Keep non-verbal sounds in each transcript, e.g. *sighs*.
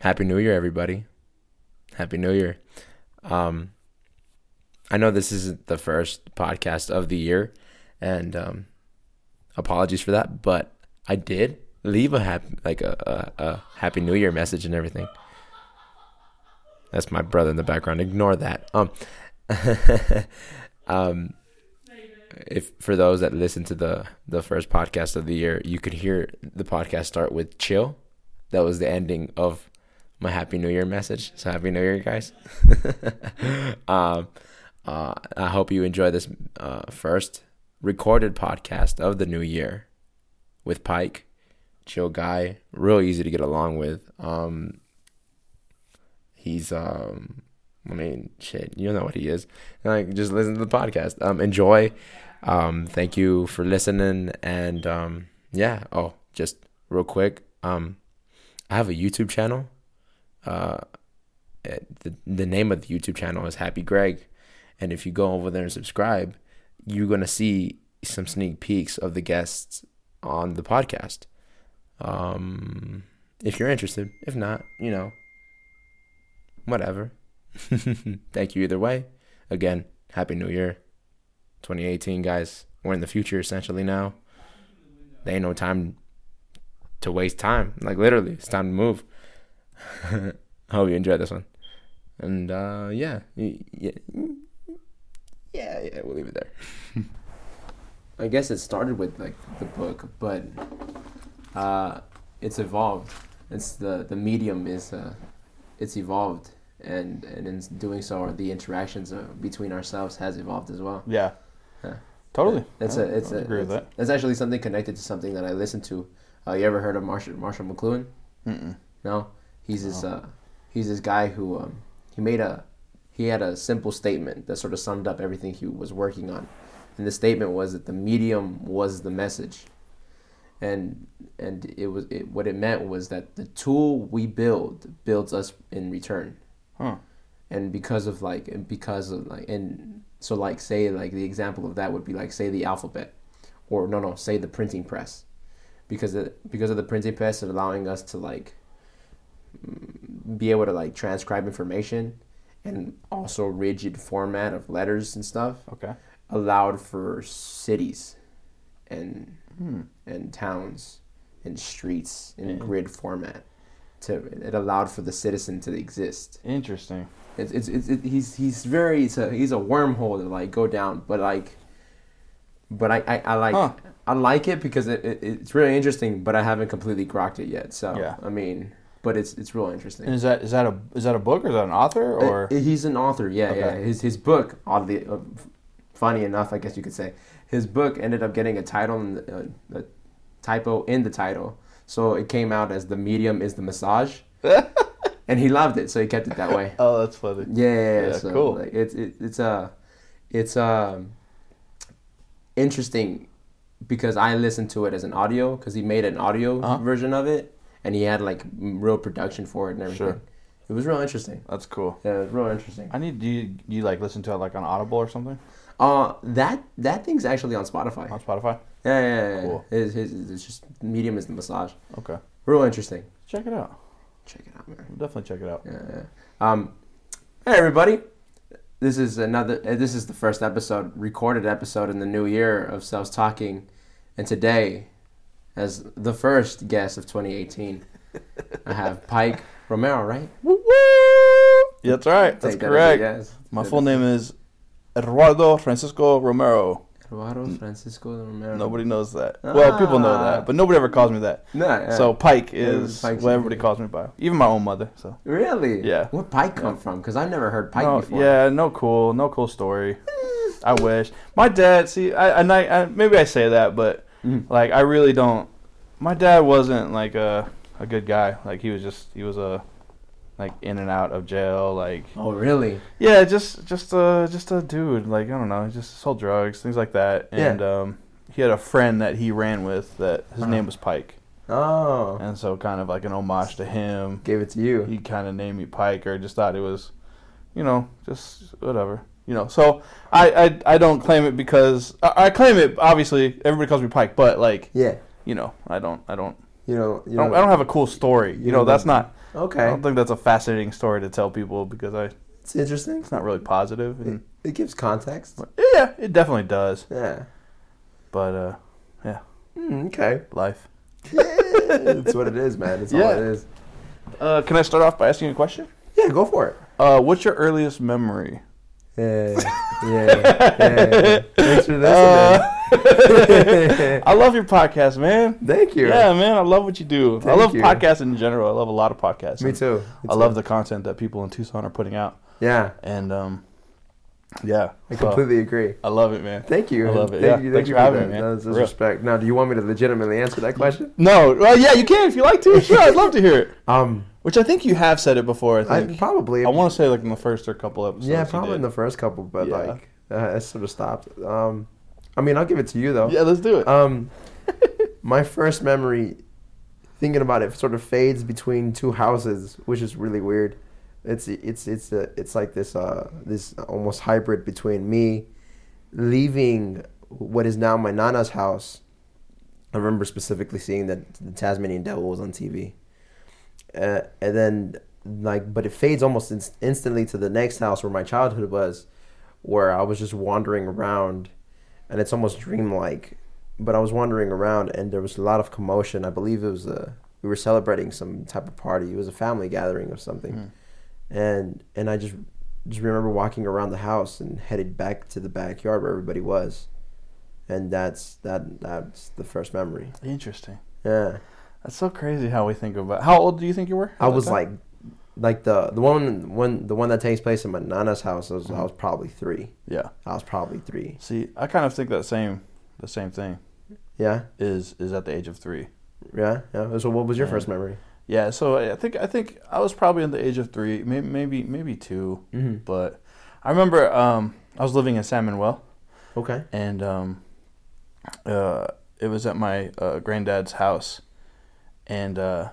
Happy New Year, everybody. Happy New Year. Um, I know this isn't the first podcast of the year, and um, apologies for that, but I did leave a happy, like a, a, a Happy New Year message and everything. That's my brother in the background. Ignore that. Um, *laughs* um, if for those that listen to the the first podcast of the year, you could hear the podcast start with chill. That was the ending of my Happy New Year message. So Happy New Year, guys. *laughs* um, uh, I hope you enjoy this uh, first recorded podcast of the new year with Pike. Chill guy, real easy to get along with. Um, he's um, I mean, shit, you know what he is. Like, just listen to the podcast. Um, enjoy. Um, thank you for listening. And um, yeah. Oh, just real quick. Um, I have a YouTube channel. Uh, the the name of the YouTube channel is Happy Greg, and if you go over there and subscribe, you're gonna see some sneak peeks of the guests on the podcast. Um, if you're interested, if not, you know, whatever. *laughs* Thank you either way. Again, Happy New Year 2018, guys. We're in the future essentially now. There ain't no time to waste time. Like, literally, it's time to move. I *laughs* hope you enjoyed this one. And, uh, yeah. Yeah. Yeah, yeah, we'll leave it there. *laughs* I guess it started with, like, the book, but uh, it's evolved. It's the, the medium is, uh, it's evolved and and in doing so, the interactions uh, between ourselves has evolved as well. Yeah. Yeah. Totally. It's I, a it's I a agree it's, with that. it's actually something connected to something that I listened to. Uh, you ever heard of Marshall Marshall McLuhan? Mm-mm. No, he's this No. uh, he's this guy who um, he made a he had a simple statement that sort of summed up everything he was working on, and the statement was that the medium was the message, and and it was it, what it meant was that the tool we build builds us in return Huh. and because of like and because of like and so like say like the example of that would be like say the alphabet or no no say the printing press because of, because of the printing press and allowing us to like be able to like transcribe information and also rigid format of letters and stuff Okay. allowed for cities and Hmm. and towns and streets in Yeah. grid format to it allowed for the citizen to exist Interesting. it's it's, it's it, he's he's very it's a, he's a wormhole to like go down, but like, but I I, I like Huh. I like it because it, it it's really interesting, but I haven't completely grokked it yet. So Yeah. I mean, but it's it's real interesting. And is that is that a is that a book or is that an author or Uh, he's an author, yeah, yeah. His his book, oddly, uh, funny enough, I guess you could say, his book ended up getting a title, and uh, a typo in the title, so it came out as the medium is the massage, *laughs* and he loved it, so he kept it that way. Oh, that's funny. Yeah, yeah, yeah. Yeah, so, cool. Like, it's it, it's a it's um interesting because I listened to it as an audio because he made an audio Uh-huh. version of it and he had like real production for it and everything. Sure. It was real interesting. That's cool. Yeah, it was real interesting. I need do you, do you like listen to it like on Audible or something Uh, that that thing's actually on Spotify. on Spotify? Yeah, yeah, yeah. yeah. Cool. His, his, it's just medium is the massage. Okay. Real interesting. Check it out. Check it out, man. Definitely check it out. Yeah, yeah. Um, hey everybody, this is another. uh, This is the first episode, recorded episode in the new year of Selves Talking, and today, as the first guest of 2018, I have *laughs* Pike Romero. Right? Woo woo! Yeah, that's right. That's Take that as a correct. yes. My full name is Eduardo Francisco Romero. Eduardo Francisco Romero. Nobody knows that. Well, people know Ah. that, but nobody ever calls me that. No. yeah. So Pike is Pike's what everybody calls me by. Even my own mother. So really? Yeah. Where Pike come from? Because I've never heard Pike no, before. yeah, no cool, no cool story. I wish my dad. See, I, and I, I maybe I say that, but Mhm. like I really don't. My dad wasn't like a a good guy. Like he was just he was a like in and out of jail. Like Oh really? yeah, just just a just a dude. Like I don't know, he just sold drugs, things like that. Yeah. And um, he had a friend that he ran with that his Uh-huh. name was Pike, Oh. and so kind of like an homage to him. Gave it to you. He kind of named me Pike, or just thought it was, you know, just whatever. You know, so I, I, I don't claim it because I, I claim it. Obviously, everybody calls me Pike, but like Yeah. you know, I don't I don't You know. You I don't, I don't have a cool story. You, you know, that's not I don't think that's a fascinating story to tell people because I it's interesting. it's not really positive. It, it gives context. yeah, it definitely does. Yeah. But uh, Mm, okay. life. it's what it is, *laughs* man. It's all it is. Uh, can I start off by asking you a question? Yeah, go for it. Uh, what's your earliest memory? Yeah, yeah, yeah. Thanks for Uh. *laughs* I love your podcast, man. Thank you. Yeah, man, I love what you do. I love you. podcasts in general. I love a lot of podcasts. Me too. Me I too. love the content that people in Tucson are putting out, Yeah, and um, yeah, I so completely agree. I love it, man. Thank you. I love it. Thank Yeah, you. Thank thanks you for having that. me, man. That's For real. respect. Now, do you want me to legitimately answer that question? No, well, yeah, you can if you like to. Sure, I'd love to hear it. Um, Which I think you have said it before. I I, think probably. I, want to say like in the first or couple episodes. yeah, probably in the first couple, but Yeah. like uh, I sort of stopped. Um, I mean, I'll give it to you though. Yeah, let's do it. Um, *laughs* my first memory, thinking about it, sort of fades between two houses, which is really weird. It's it's it's a, it's like this uh this almost hybrid between me leaving what is now my nana's house. I remember specifically seeing that the Tasmanian Devil was on TV, uh, and then like, but it fades almost inst- instantly to the next house where my childhood was, where I was just wandering around, and it's almost dreamlike but I was wandering around and there was a lot of commotion. I believe it was a we were celebrating some type of party. It was a family gathering or something, Mm. and and I just just remember walking around the house and headed back to the backyard where everybody was, and that's that that's the first memory. Interesting. Yeah, That's so crazy how we think about. How old do you think you were? I was time? like. Like the the one one the one that takes place in my nana's house, I was, I was probably three. yeah. I was probably three. See, I kind of think that same, the same thing Yeah, is is at the age of three. yeah, yeah. So what was your Yeah. first memory? Yeah, so I think I think I was probably in the age of three, maybe maybe maybe two, Mm-hmm. but I remember um, I was living in San Manuel, Okay. and um, uh, it was at my uh, granddad's house, and uh,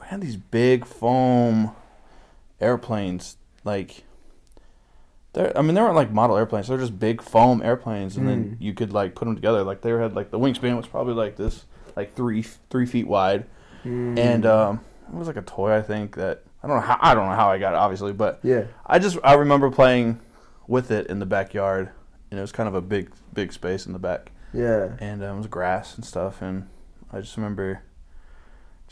we had these big foam airplanes, like. They're, I mean, they weren't like model airplanes. They're just big foam airplanes, and then Mm. you could like put them together. Like they had like the wingspan was probably like this, like three three feet wide, Mm. and um, it was like a toy. I think that I don't know how I don't know how I got it, obviously, but yeah. I just I remember playing with it in the backyard, and it was kind of a big big space in the back, Yeah. and um, it was grass and stuff, and I just remember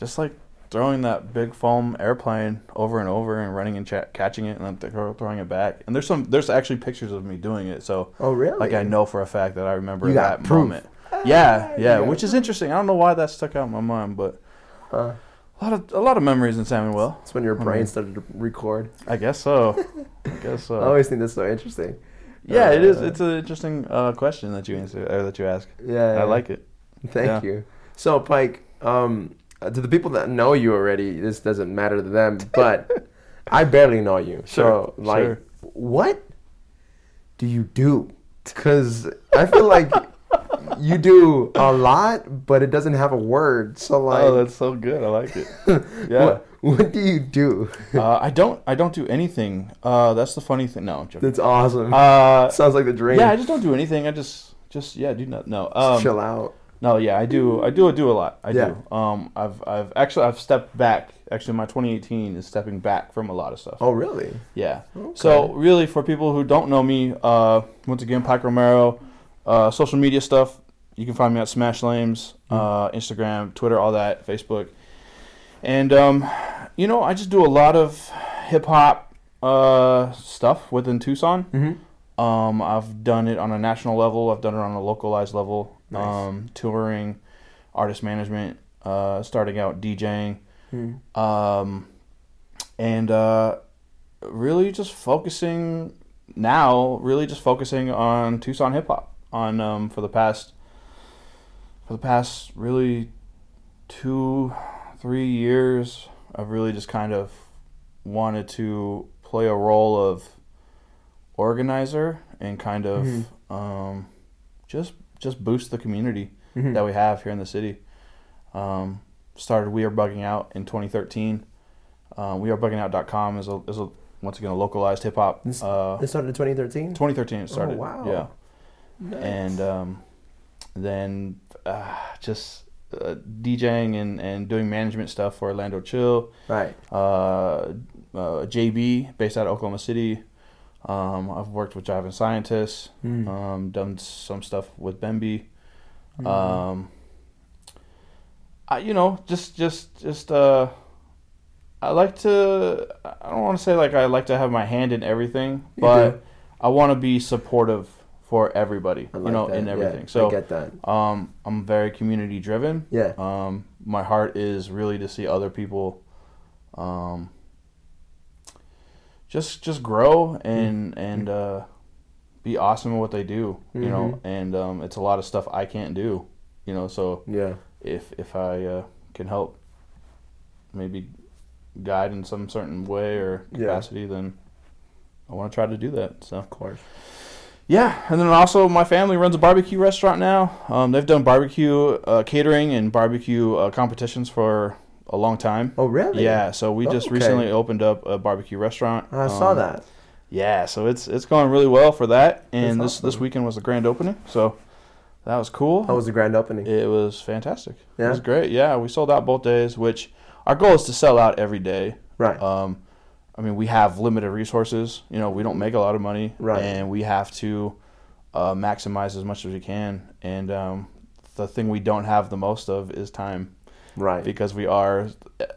just like throwing that big foam airplane over and over and running and cha- catching it and then throwing it back. And there's some there's actually pictures of me doing it, so Oh, really? like I know for a fact that I remember that proof. moment. Yeah, yeah, you which is interesting. I don't know why that stuck out in my mind, but Huh. a lot of a lot of memories in San Manuel. That's when your brain Mhm. started to record. I guess so. I guess so. *laughs* I always think that's so interesting. yeah, it is. Uh, It's an interesting uh, question that you answer or that you ask. Yeah. I like it. Thank yeah. you. So, Pike, um, uh, to the people that know you already, this doesn't matter to them, but *laughs* I barely know you. Sure, So, like, sure. what do you do? Because I feel like you do a lot, but it doesn't have a word. So, like, oh, that's so good. I like it. *laughs* Yeah. what, what do you do? uh, I don't. I don't do anything. Uh, that's the funny thing. No, I'm joking. That's awesome. Uh, Sounds like the dream. yeah, I just don't do anything. I just, just yeah, do not. No. Um, Chill out. No, yeah, I do. I do. I do a lot. I Yeah. do. Um, I've, I've actually, I've stepped back. Actually, my 2018 is stepping back from a lot of stuff. Oh, really? Yeah. Okay. So really, for people who don't know me, uh, once again, Pike Romero, uh, social media stuff. You can find me at Smash Lames, uh, Instagram, Twitter, all that, Facebook, and um, you know, I just do a lot of hip hop uh, stuff within Tucson. Mm-hmm. Um, I've done it on a national level. I've done it on a localized level. Nice. Um, touring, artist management, uh, starting out DJing, Mm-hmm. um, and uh, really just focusing now. Really just focusing on Tucson hip hop. On um, for the past for the past really two three years, I've really just kind of wanted to play a role of organizer and kind of Mhm. um, just just boost the community Mhm. that we have here in the city. Um, started We Are Bugging Out in 2013. Uh, WeAreBuggingOut.com is a, is a once again a localized hip hop. This- Uh, It started in 2013. 2013 it started. wow. Yeah, Nice. and um, then uh, just uh, DJing and, and doing management stuff for Orlando Chill. Right. Uh, uh, JB, based out of Oklahoma City. Um, I've worked with Driving Scientists. Mm. Um, done some stuff with Bemby. Mhm. Um, I, you know, just just just uh, I like to. I don't want to say like I like to have my hand in everything, *laughs* You but do. I want to be supportive for everybody. I you know, that. in Yeah, everything. I so get that. um, I'm very community driven. Yeah. Um, my heart is really to see other people, um, just just grow and and uh, be awesome at what they do. You know, and um, it's a lot of stuff I can't do. You know, so Yeah. if if I uh, can help, maybe guide in some certain way or Yeah. capacity, then I want to try to do that. So. Of course. Yeah, and then also my family runs a barbecue restaurant now. Um, they've done barbecue uh, catering and barbecue uh, competitions for a long time. Oh, really? Yeah, so we just Okay. recently opened up a barbecue restaurant. I saw Um, that. Yeah, so it's it's going really well for that. And That's this this weekend was the grand opening, so that was cool. How was the grand opening? It was fantastic. Yeah, It was great. Yeah, we sold out both days, which our goal is to sell out every day. Right. Um, I mean, we have limited resources. You know, we don't make a lot of money, Right. And we have to uh, maximize as much as we can. And um, the thing we don't have the most of is time, right. because we are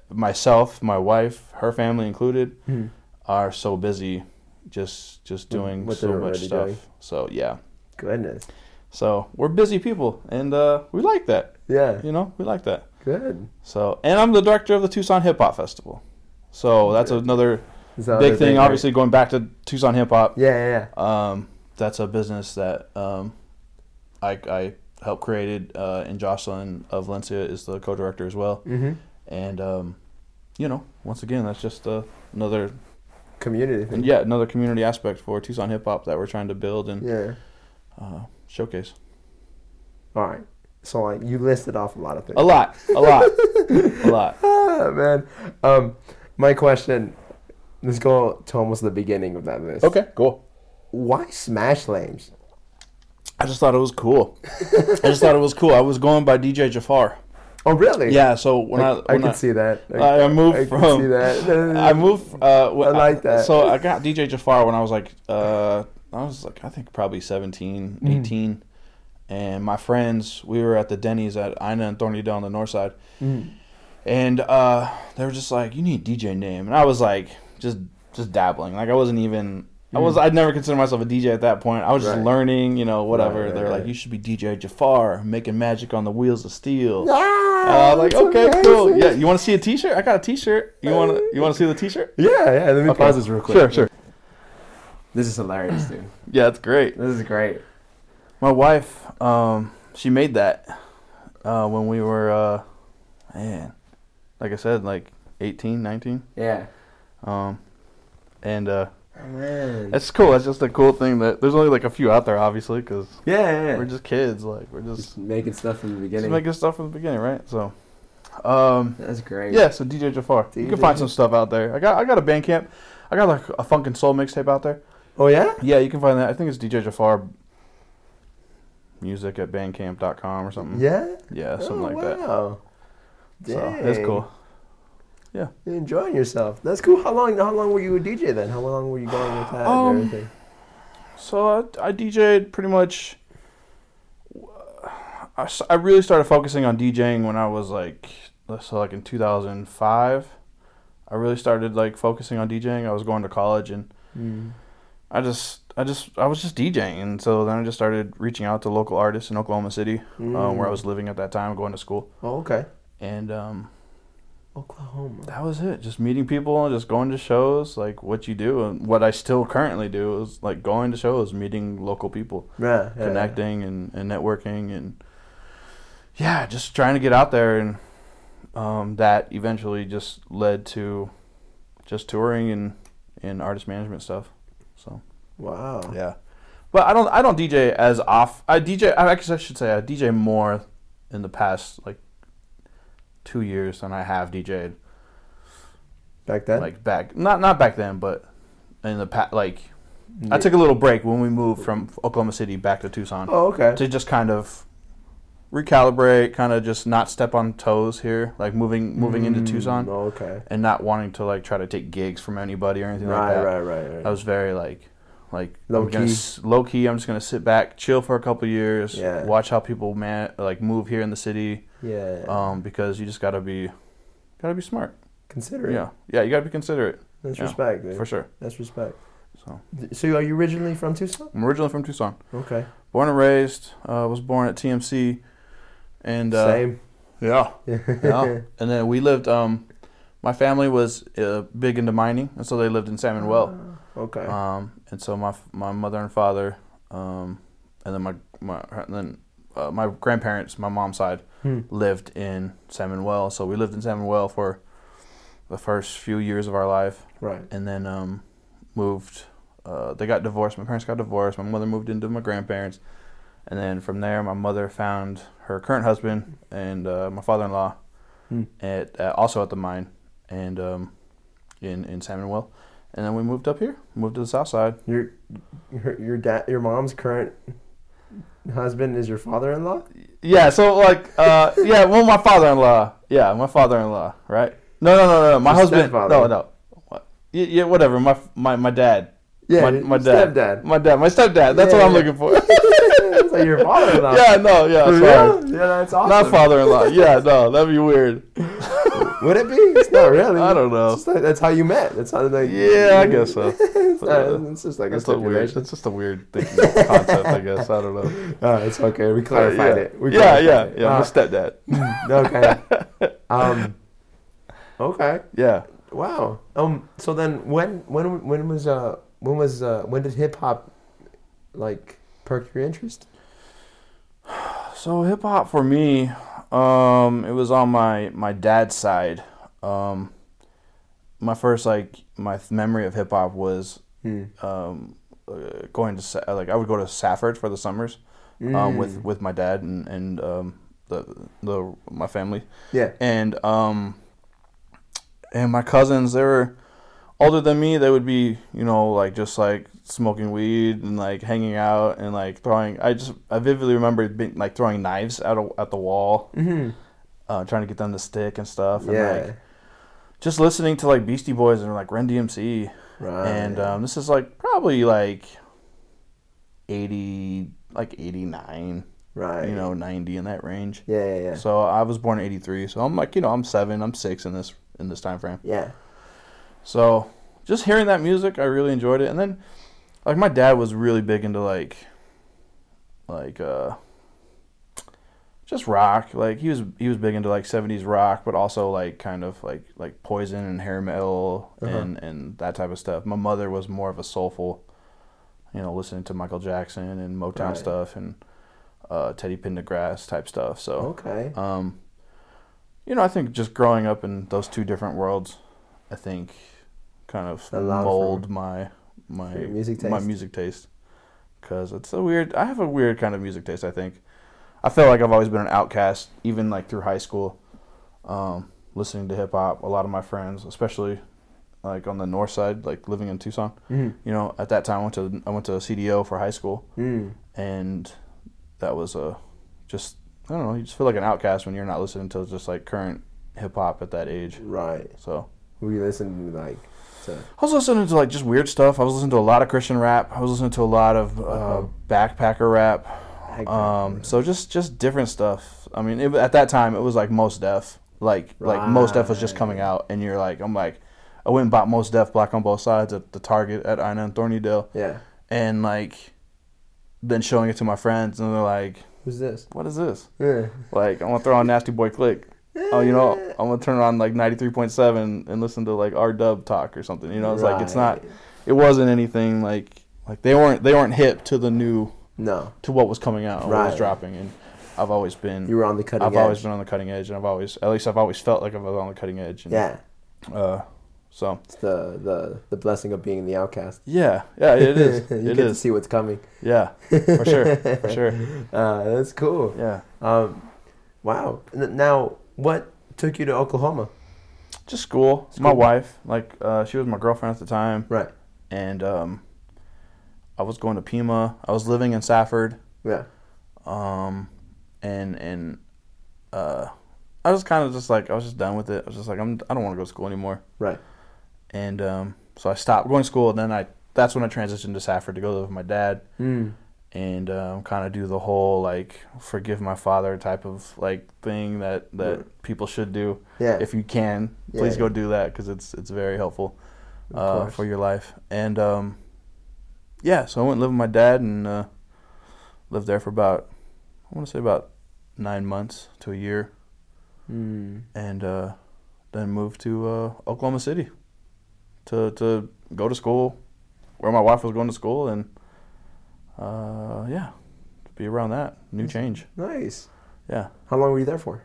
myself, my wife, her family included, Hmm. are so busy, just just doing What so much stuff. doing. So yeah, Goodness. so we're busy people, and uh, we like that. Yeah. You know, we like that. Good. So, and I'm the director of the Tucson Hip Hop Festival. So that's another that big thing. right? Obviously, going back to Tucson Hip Hop, Yeah, yeah, yeah. um, that's a business that um, I, I helped created. Uh, and Jocelyn of Valencia is the co-director as well. Mm-hmm. And um, you know, once again, that's just uh, another Community thing. yeah another community aspect for Tucson Hip Hop that we're trying to build and Yeah. uh, showcase. All right. So like you listed off a lot of things. A lot, a lot, *laughs* a lot. *laughs* Ah, man. Um, my question. Let's go to almost the beginning of that list. Okay, cool. Why Smash Lames? I just thought it was cool. I just thought it was cool. I was going by DJ Jafar. Oh, really? Yeah, so when I, I, I when can I, see that. I, I moved I from see that. *laughs* I moved. Uh, I like that. So I got DJ Jafar when I was like, uh, I was like, I think probably 17, Mm. 18. and my friends, we were at the Denny's at Ina and Thornydale on the north side, Mm. and uh, they were just like, "You need a DJ name," and I was like, just just dabbling. Like I wasn't even. I was. I'd never considered myself a DJ at that point. I was just Mm. Right. learning, you know, whatever. Right, right, They're like, "You should be DJ Jafar, making magic on the wheels of steel." Yeah, I was like, okay, cool. Yeah, you want to see a T-shirt? I got a T-shirt. You want to? You want to see the T-shirt? Yeah, yeah. Let me Okay. pause this real quick. Sure, sure. This is hilarious, dude. *clears throat* Yeah, it's great. This is great. My wife, um, she made that uh, when we were, uh, man, like I said, like 18, 19. Yeah. Um, and uh, man. it's cool. It's just a cool thing that there's only like a few out there, obviously, because yeah, yeah, yeah. we're just kids. Like we're just, Just making stuff from the just beginning. making stuff from the beginning, right? So, um, That's great. yeah. So DJ Jafar, you can find some stuff out there. I got I got a Bandcamp. I got like a Funk and Soul mixtape out there. Oh yeah. Yeah, you can find that. I think it's DJ Jafar music at bandcamp.com or something. Yeah. Yeah, something oh, like that. wow. So it's Dang. Cool. You're enjoying yourself. That's cool. How long? How long were you a DJ then? How long were you going with that Um, and everything? So I, I DJ'd pretty much. I really started focusing on DJing when I was like, so like in 2005. I really started like focusing on DJing. I was going to college and Mm. I just, I just, I was just DJing, and so then I just started reaching out to local artists in Oklahoma City, um, where I Mm. was living at that time, going to school, Oh, okay. and um, Oklahoma. that was it. Just meeting people and just going to shows, like what you do, and what I still currently do is like going to shows, meeting local people, Yeah. yeah. connecting and, and networking, and yeah, just trying to get out there, and um, that eventually just led to just touring and and artist management stuff. So Wow. yeah, but I don't I don't DJ as off. I DJ I guess I should say I DJ more in the past like two years than I have DJ'd Back then. like back not not back then but in the past like I took a little break when we moved from Oklahoma City back to Tucson Oh, okay. to just kind of recalibrate, kind of just not step on toes here, like moving moving into Mm, Tucson Okay. and not wanting to like try to take gigs from anybody or anything like that. right, right, right. I was very like like Low I'm key. low key. I'm just gonna sit back, chill for a couple years, Yeah. watch how people man like move here in the city, yeah. um, because you just gotta be gotta be smart. Consider it. Yeah, yeah, you gotta be considerate That's Yeah, respect, dude. for sure. That's respect. So So are you originally from Tucson? I'm originally from Tucson, Okay. born and raised. Uh, was born at TMC, and uh, Same. Yeah, *laughs* yeah. and then we lived. Um, my family was uh, big into mining, and so they lived in San Manuel. Okay. Um, and so my my mother and father, um, and then my my and then uh, my grandparents, my mom's side, Hmm. lived in San Manuel. So we lived in San Manuel for the first few years of our life, Right. and then um, moved. Uh, they got divorced. My parents got divorced. My mother moved into my grandparents, and then from there, my mother found her current husband and uh, my father-in-law Hmm. at uh, also at the mine and um, in in San Manuel, and then we moved up here, moved to the south side. Your your your dad, your mom's current husband is your father-in-law. Yeah, so like, uh, *laughs* yeah, well, my father-in-law, yeah, my father-in-law, right? No, no, no, no, my Your husband, stepfather. no, no, what? Yeah, yeah, whatever. My my my dad, Yeah, my, my dad, stepdad. my dad, my stepdad. That's Yeah, what I'm yeah. looking for. *laughs* it's like your father-in-law. yeah, no, yeah, For sorry. real? Yeah, that's awesome. Not father-in-law. Yeah, no, that'd be weird. *laughs* Would it be? It's not *laughs* really. I don't know. Like, that's how you met. That's how like. Yeah, I guess so. *laughs* it's, not- it's just like That's a a weird. It's just a weird thinking concept, I guess. I don't know. *laughs* Uh, it's okay. We clarified yeah. it. We yeah, clarified yeah, it. yeah. Uh, stepdad. okay. Um. Okay. Yeah. Wow. Um. So then, when when when was uh when was uh when did hip hop like perk your interest? *sighs* So hip hop for me, um, it was on my my dad's side. Um, my first like my th- memory of hip hop was Hmm. um, uh, going to Sa- like I would go to Safford for the summers um, with Mm. with my dad and and um, the the my family yeah. and um and my cousins they were older than me they would be you know like just like smoking weed and like hanging out and like throwing i just i vividly remember being like throwing knives out a, at the wall Mm-hmm. uh trying to get them to stick and stuff and Yeah. like just listening to like beastie boys and like Run-DMC right. and um this is like probably like 80 like 89 right. you know 90 in that range Yeah. Yeah. Yeah. so I was born in '83. So I'm like, you know, I'm seven, I'm six in this in this time frame. yeah. So just hearing that music, I really enjoyed it. And then, like, my dad was really big into like, like, uh, just rock. Like he was he was big into like '70s rock, but also like kind of like like Poison and hair metal Uh-huh. and and that type of stuff. My mother was more of a soulful, you know, listening to Michael Jackson and Motown Right. stuff and uh, Teddy Pendergrass type stuff. So. Okay. Um, you know, I think just growing up in those two different worlds, I think, kind of mold my my your music my taste. music taste. Cause it's a weird. I have a weird kind of music taste. I think. I feel like I've always been an outcast, even like through high school, um, listening to hip hop. A lot of my friends, especially like on the north side, like living in Tucson. Mm-hmm. You know, at that time, I went to I went to CDO for high school, Mm. and that was a just I don't know. You just feel like an outcast when you're not listening to just like current hip hop at that age. Right. So We listen like to I was listening to like just weird stuff. I was listening to a lot of Christian rap. I was listening to a lot of uh, Uh-huh. backpacker rap. Um, rap. so just just different stuff. I mean, it, at that time, it was like Mos Def. Like like Mos Def was just coming out, and you're like, I'm like, I went and bought Mos Def Black on both sides at the Target at Ina and Thornydale, yeah. and like, then showing it to my friends, and they're like, Who's this? What is this? Yeah. Like, I'm gonna throw on Nasty Boy Klick. Oh, you know, *laughs* I'm gonna turn on like 93.7 and listen to like R Dub talk or something. You know, it's like it's not. It wasn't anything like like they weren't they weren't hip to the new No. to what was coming out and what was dropping. And I've always been You were on the cutting I've edge. always been on the cutting edge, and I've always at least I've always felt like I was on the cutting edge. And, yeah. Uh, so It's the, the the blessing of being the outcast. yeah, yeah, it *laughs* is. you it get to see what's coming. Yeah, for sure, for sure. *laughs* Uh, that's cool. Yeah. Um, wow. Now, what took you to Oklahoma? Just school. My wife, like, uh, she was my girlfriend at the time. Right. and um, I was going to Pima. I was living in Safford, Yeah. um, and and uh, I was kind of just like I was just done with it. I was just like I'm I don't want to go to school anymore. Right. And um, so I stopped going to school, and then I that's when I transitioned to Safford to go live with my dad Mm. And um, kind of do the whole like forgive my father type of like thing that that Right. people should do Yeah. if you can. Please Yeah. go do that because it's it's very helpful uh, for your life. And um, yeah, so I went and lived with my dad and uh, lived there for about I want to say about nine months to a year, Mm. and uh, then moved to uh, Oklahoma City to to go to school where my wife was going to school and uh, yeah, be around that new change. Nice. Yeah, How long were you there for?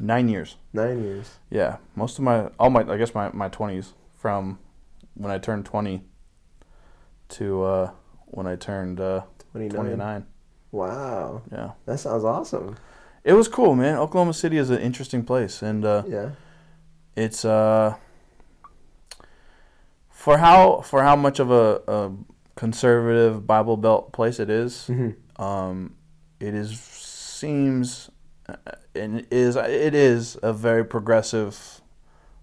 nine years. Nine years. Yeah, most of my all my I guess my my twenties from when I turned twenty to uh, when I turned uh, 29. twenty nine. Wow. Yeah, That sounds awesome. it was cool, man. Oklahoma City is an interesting place, and uh, Yeah. it's uh for how for how much of a, a conservative Bible Belt place it is. Mm-hmm. Um, it is seems uh, and is it is a very progressive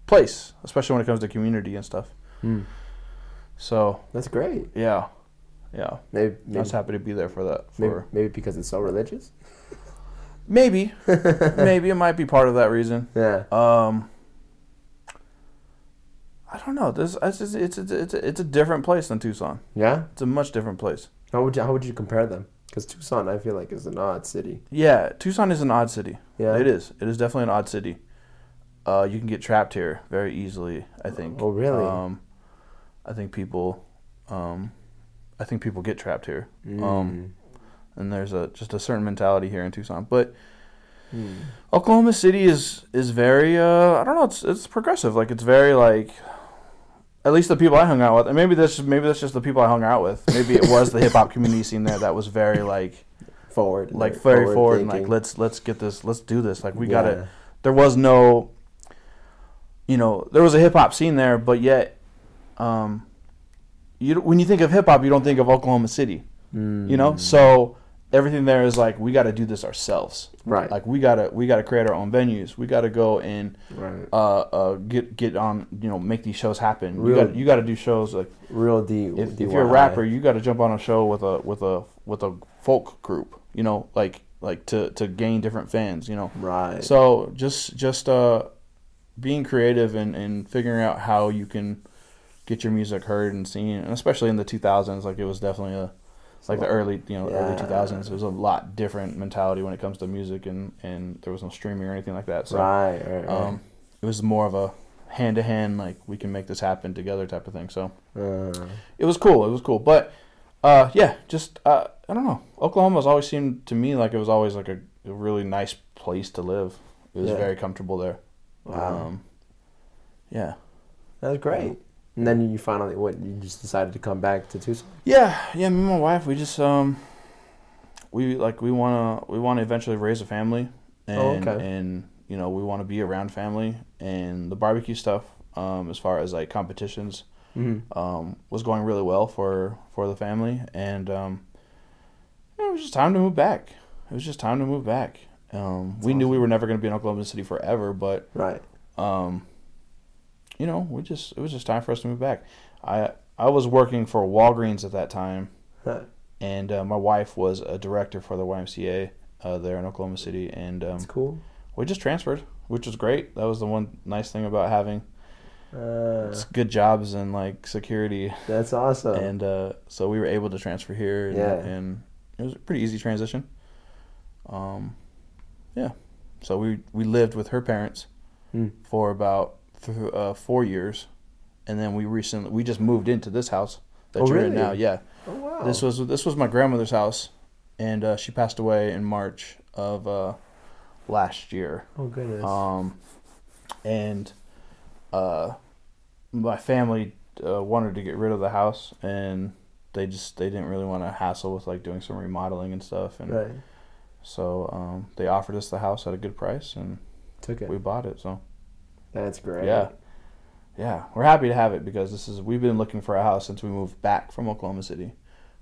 place, especially when it comes to community and stuff. Mm. So That's great. yeah, yeah, Maybe I maybe, was happy to be there for that. maybe, maybe because it's so religious. maybe, *laughs* maybe it might be part of that reason. Yeah. Um, I don't know. This it's it's it's it's, it's, a, it's a different place than Tucson. Yeah. It's a much different place. How would you how would you compare them? Because Tucson, I feel like, is an odd city. Yeah, Tucson is an odd city. Yeah. It is. It is definitely an odd city. Uh, you can get trapped here very easily. I think. Oh, really? Um, I think people, um, I think people get trapped here, Mm. um, and there's a just a certain mentality here in Tucson. But Mm. Oklahoma City is is very. Uh, I don't know. It's it's progressive. Like it's very like. At least the people I hung out with, and maybe that's just, maybe that's just the people I hung out with. Maybe it was the hip hop community scene there that was very like forward. like very forward and like let's let's get this let's do this like we Yeah. got it. there was no you know there was a hip hop scene there but yet um you when you think of hip hop you don't think of Oklahoma City Mm. you know so everything there is like we got to do this ourselves right, like we gotta we gotta create our own venues we gotta go and right, uh, uh get get on you know make these shows happen you Real- got you got to do shows like real D. if, if you're a rapper, you got to jump on a show with a with a with a folk group, you know, like like to to gain different fans, you know. right? So just just uh being creative and and figuring out how you can get your music heard and seen, and especially in the 2000s, like it was definitely a like the early you know early 2000s. It was a lot different mentality when it comes to music, and and there was no streaming or anything like that. So right, right, right. um, it was more of a hand to hand, like we can make this happen together type of thing. So Uh, it was cool. It was cool. But uh, yeah, just uh, I don't know. Oklahoma's always seemed to me like it was always like a, a really nice place to live. It was Yeah. very comfortable there. wow, Um, yeah. that's great. And then you finally, what? You just decided to come back to Tucson. Yeah, yeah. Me and my wife, we just um, we like we wanna we wanna eventually raise a family, and Oh, okay. and you know we want to be around family and the barbecue stuff. Um, as far as like competitions, Mm-hmm. um, was going really well for for the family, and um, it was just time to move back. It was just time to move back. Um, we knew we were never going to be in Oklahoma City forever, but Right. um, you know, we just it was just time for us to move back. I I was working for Walgreens at that time, Huh. and uh, my wife was a director for the YMCA uh, there in Oklahoma City, and um, That's cool. we just transferred, which was great. That was the one nice thing about having Uh, good jobs and like security that's awesome. and uh, so we were able to transfer here and, Yeah. and it was a pretty easy transition um, yeah so we we lived with her parents Hmm. for about th- uh, four years and then we recently we just moved into this house that Oh, you're in now yeah oh wow. this was this was my grandmother's house and uh, she passed away in march of uh, last year Oh goodness. um, and uh, my family uh, wanted to get rid of the house, and they just they didn't really want to hassle with like doing some remodeling and stuff, and right. so um, they offered us the house at a good price, and Took it. we bought it. So That's great. yeah, yeah, we're happy to have it because this is we've been looking for a house since we moved back from Oklahoma City.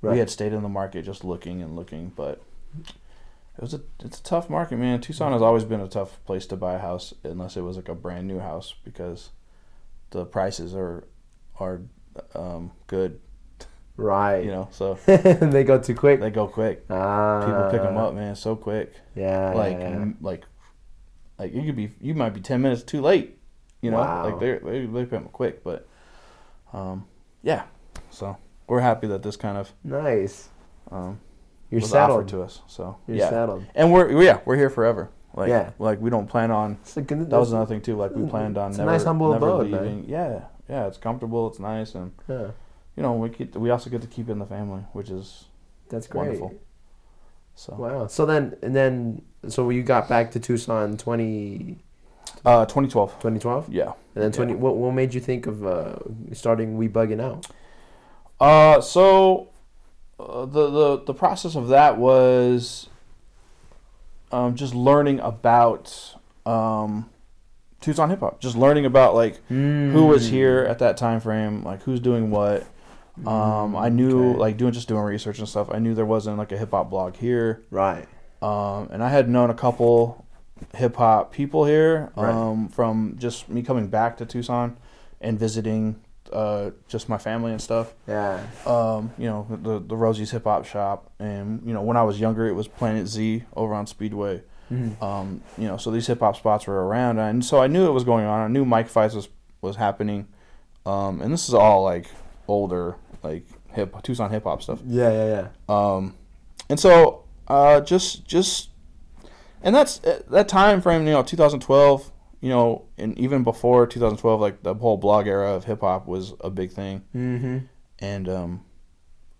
Right. We had stayed in the market just looking and looking, but it was a it's a tough market, man. Tucson has always been a tough place to buy a house unless it was like a brand new house because the prices are are um, good, Right. you know. So *laughs* they go too quick. they go quick. ah, People pick them up, man, so quick. Yeah. like yeah, yeah. like like you could be you might be 10 minutes too late you know Wow. like they they they them quick but um yeah so we're happy that this kind of nice. um You're was settled. offered to us so You're yeah settled. and we're yeah we're here forever like Yeah. like we don't plan on It's a good, that was another thing too like we planned on never, nice, humble never abode, man. yeah yeah it's comfortable it's nice and Yeah, you know we get we also get to keep it in the family which is that's great. Wonderful. so Wow. So then, and then, so you got back to Tucson 20, uh 2012 2012? yeah And then 20, Yeah. what, what made you think of uh, starting We Bugging Out? Uh, so uh, the the the process of that was um, just learning about um, Tucson hip hop, just learning about like who was here at that time frame, like who's doing what. Um, I knew Mm, Okay. like doing just doing research and stuff. I knew there wasn't like a hip hop blog here, Right. um, and I had known a couple hip hop people here Right. um, from just me coming back to Tucson and visiting uh, just my family and stuff Yeah. um, you know, the the Rosie's Hip Hop Shop, and you know, when I was younger, it was Planet Z over on Speedway. Mhm. Um, you know, so these hip hop spots were around, and so I knew it was going on. I knew Mike Fights was was happening, um, and this is all like older, like hip Tucson hip hop stuff. Yeah, yeah, yeah. Um, and so uh, just just, and that's that time frame. You know, 2012. You know, and even before 2012, like the whole blog era of hip hop was a big thing Mm-hmm. and um,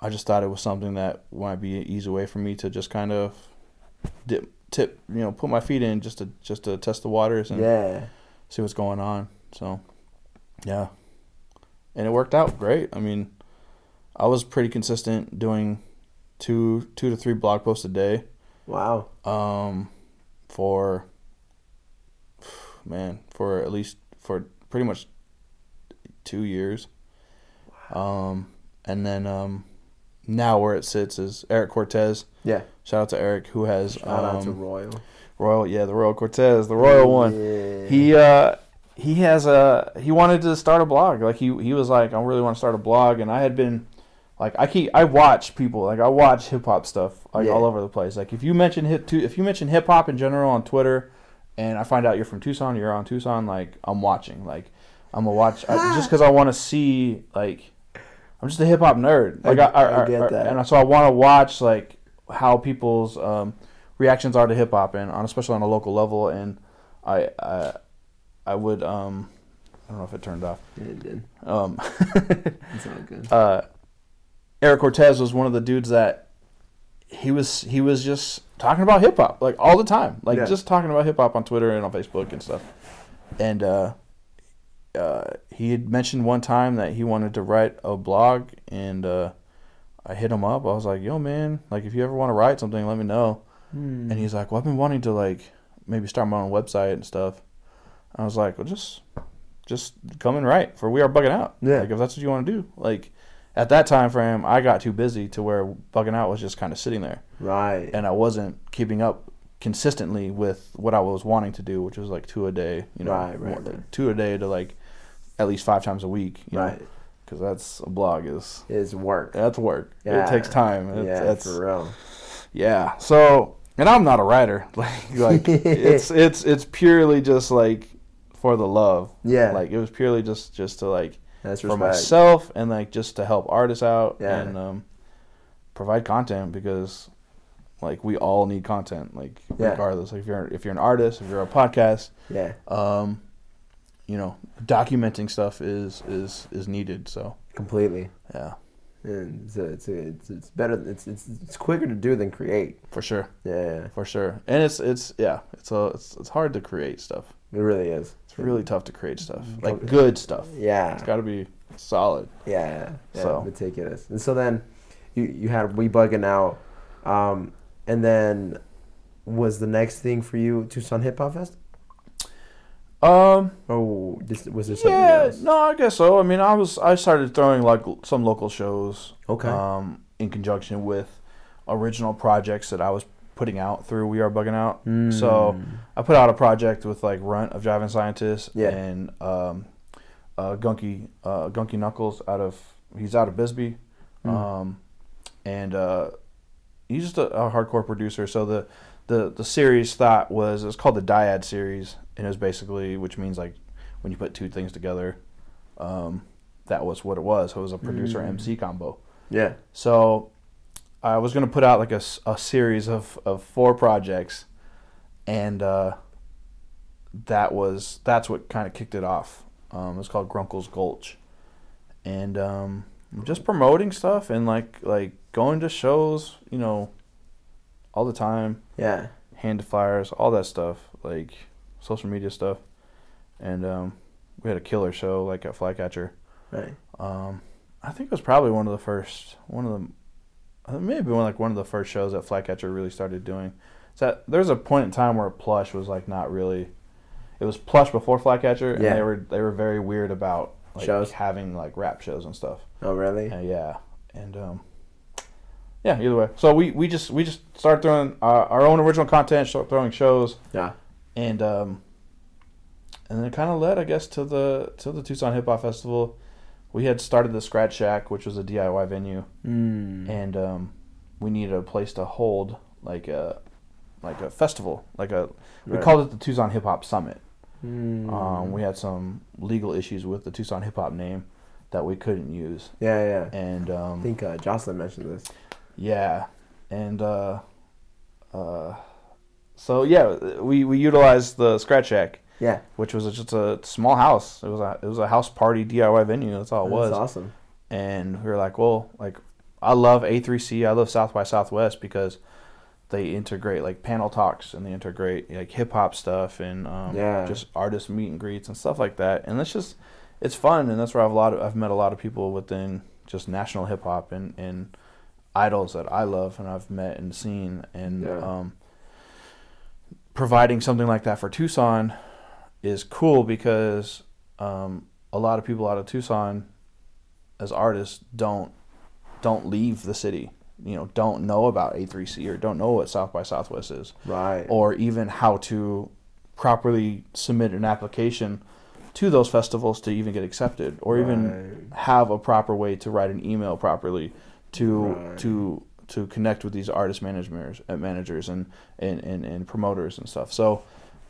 I just thought it was something that might be an easy way for me to just kind of dip, tip, you know, put my feet in just to just to test the waters and Yeah. see what's going on. So, yeah, and it worked out great. I mean, I was pretty consistent doing two two to three blog posts a day Wow. um, for *sighs* man for at least for pretty much two years. Um, and then um, now where it sits is Eric Cortez. Yeah. Shout out to Eric who has Shout out to um, Royal. Royal. Yeah, the Royal Cortez, the Royal one. Yeah. He uh he has a he wanted to start a blog. Like he he was like I really want to start a blog, and I had been like I keep I watch people like I watch hip hop stuff like Yeah. all over the place. Like if you mention hip to if you mention hip hop in general on Twitter, and I find out you're from Tucson, you're on Tucson, like I'm watching. Like I'm a watch I, *laughs* just because I want to see like I'm just a hip hop nerd. Like I- I, I, get that. and so I want to watch like how people's um, reactions are to hip hop and on especially on a local level. And I I, I would um I don't know if it turned off. Yeah, it did. Um, *laughs* It's all good. uh, Eric Cortez was one of the dudes that he was he was just talking about hip hop like all the time, like Yeah. just talking about hip hop on Twitter and on Facebook and stuff. And uh, uh, he had mentioned one time that he wanted to write a blog, and uh, I hit him up. I was like, "Yo, man, like if you ever want to write something, let me know." Hmm. And he's like, "Well, I've been wanting to like maybe start my own website and stuff." I was like, "Well, just just come and write for We Are Bugging Out. Yeah. Like if that's what you want to do. Like at that time frame, I got too busy to where Bugging Out was just kind of sitting there, Right. and I wasn't keeping up consistently with what I was wanting to do, which was like two a day. You know, Right, right, more- right. two a day to like at least five times a week. You right. because that's a blog is Is work. that's work. Yeah. It takes time. It, yeah, that's, for real. yeah. So, and I'm not a writer. *laughs* Like, like it's *laughs* it's it's purely just like for the love. Yeah. Like it was purely just just to like That's for respect. myself and like just to help artists out Yeah. and um, provide content because like we all need content. Like Yeah. regardless, like if you're if you're an artist, if you're a podcast, Yeah. um, you know, documenting stuff is is is needed. So Completely. yeah, And it's, it's, it's, it's better. It's, it's it's quicker to do than create. for sure. Yeah. For sure, and it's it's yeah, it's a it's, it's hard to create stuff. It really is. It's really tough to create stuff, Mm-hmm. like good stuff. Yeah. It's got to be solid. Yeah, yeah, So- meticulous. And so then, you you had we bugging out, um, and then was the next thing for you Tucson Hip Hop Fest? Um, Oh, this, was there something yeah, else? no, I guess so. I mean, I was I started throwing like some local shows, Okay. um, in conjunction with original projects that I was putting out through We Are Bugging Out. So I put out a project with like Runt of Driving Scientists Yeah. and um, uh, Gunky uh, Gunky Knuckles out of he's out of Bisbee, Mm. um, and uh, he's just a, a hardcore producer. So the the the series thought was it was called the Dyad series, and it was basically which means like when you put two things together, um, that was what it was. So it was a producer Mm. MC combo. yeah. So I was gonna put out like a, a series of, of four projects, and uh, that was that's what kind of kicked it off. Um, it's called Grunkle's Gulch, and um, just promoting stuff and like like going to shows, you know, all the time, Yeah. hand flyers, all that stuff, like social media stuff, and um, we had a killer show like at Flycatcher. Right. Um, I think it was probably one of the first, one of the, maybe one like one of the first shows that Flycatcher really started doing. So that, there was a point in time where plush was like not really, it was plush before Flycatcher, and Yeah. they were they were very weird about like Shows? having like rap shows and stuff. Oh, really? Uh, yeah, and um, yeah, either way. So we, we just we just started throwing our, our own original content, start throwing shows, Yeah. and um, and then it kind of led, I guess, to the to the Tucson Hip Hop Festival. We had started the Scratch Shack, which was a DIY venue, Mm. and um, we needed a place to hold like a like a festival, like a we Right. called it the Tucson Hip Hop Summit. Mm. Um, we had some legal issues with the Tucson Hip Hop name that we couldn't use, yeah, yeah. and um, I think uh, Jocelyn mentioned this. yeah, and uh, uh, so yeah, we we utilized the Scratch Shack, Yeah. which was just a small house. It was a it was a house party DIY venue. That's all it was. That's awesome. And we were like, well, like I love A3C. I love South by Southwest because they integrate like panel talks and they integrate like hip hop stuff and um, Yeah. just artist meet and greets and stuff like that. And it's just it's fun and that's where I've a lot of I've met a lot of people within just national hip hop and and idols that I love and I've met and seen and Yeah. um, providing something like that for Tucson is cool because um, a lot of people out of Tucson as artists don't don't leave the city. You know, don't know about A3C or don't know what South by Southwest is, Right. or even how to properly submit an application to those festivals to even get accepted, or even have a proper way to write an email properly to Right. to to connect with these artist managers managers and, and, and, and promoters and stuff. So,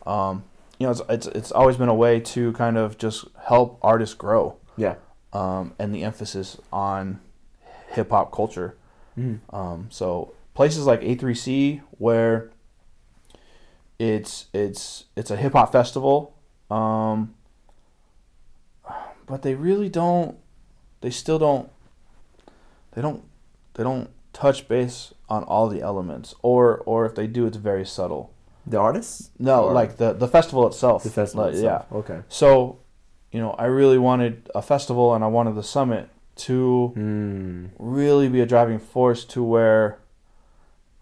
um, you know, it's, it's it's always been a way to kind of just help artists grow, Yeah. um, and the emphasis on hip hop culture. Mm. Um, so places like A3C where it's it's it's a hip hop festival, um, but they really don't. They still don't. They don't. They don't touch base on all the elements, or or if they do, it's very subtle. The artists? No, Or- like the the festival itself. The festival Like, itself. Okay. So, you know, I really wanted a festival, and I wanted the summit to Mm. really be a driving force to where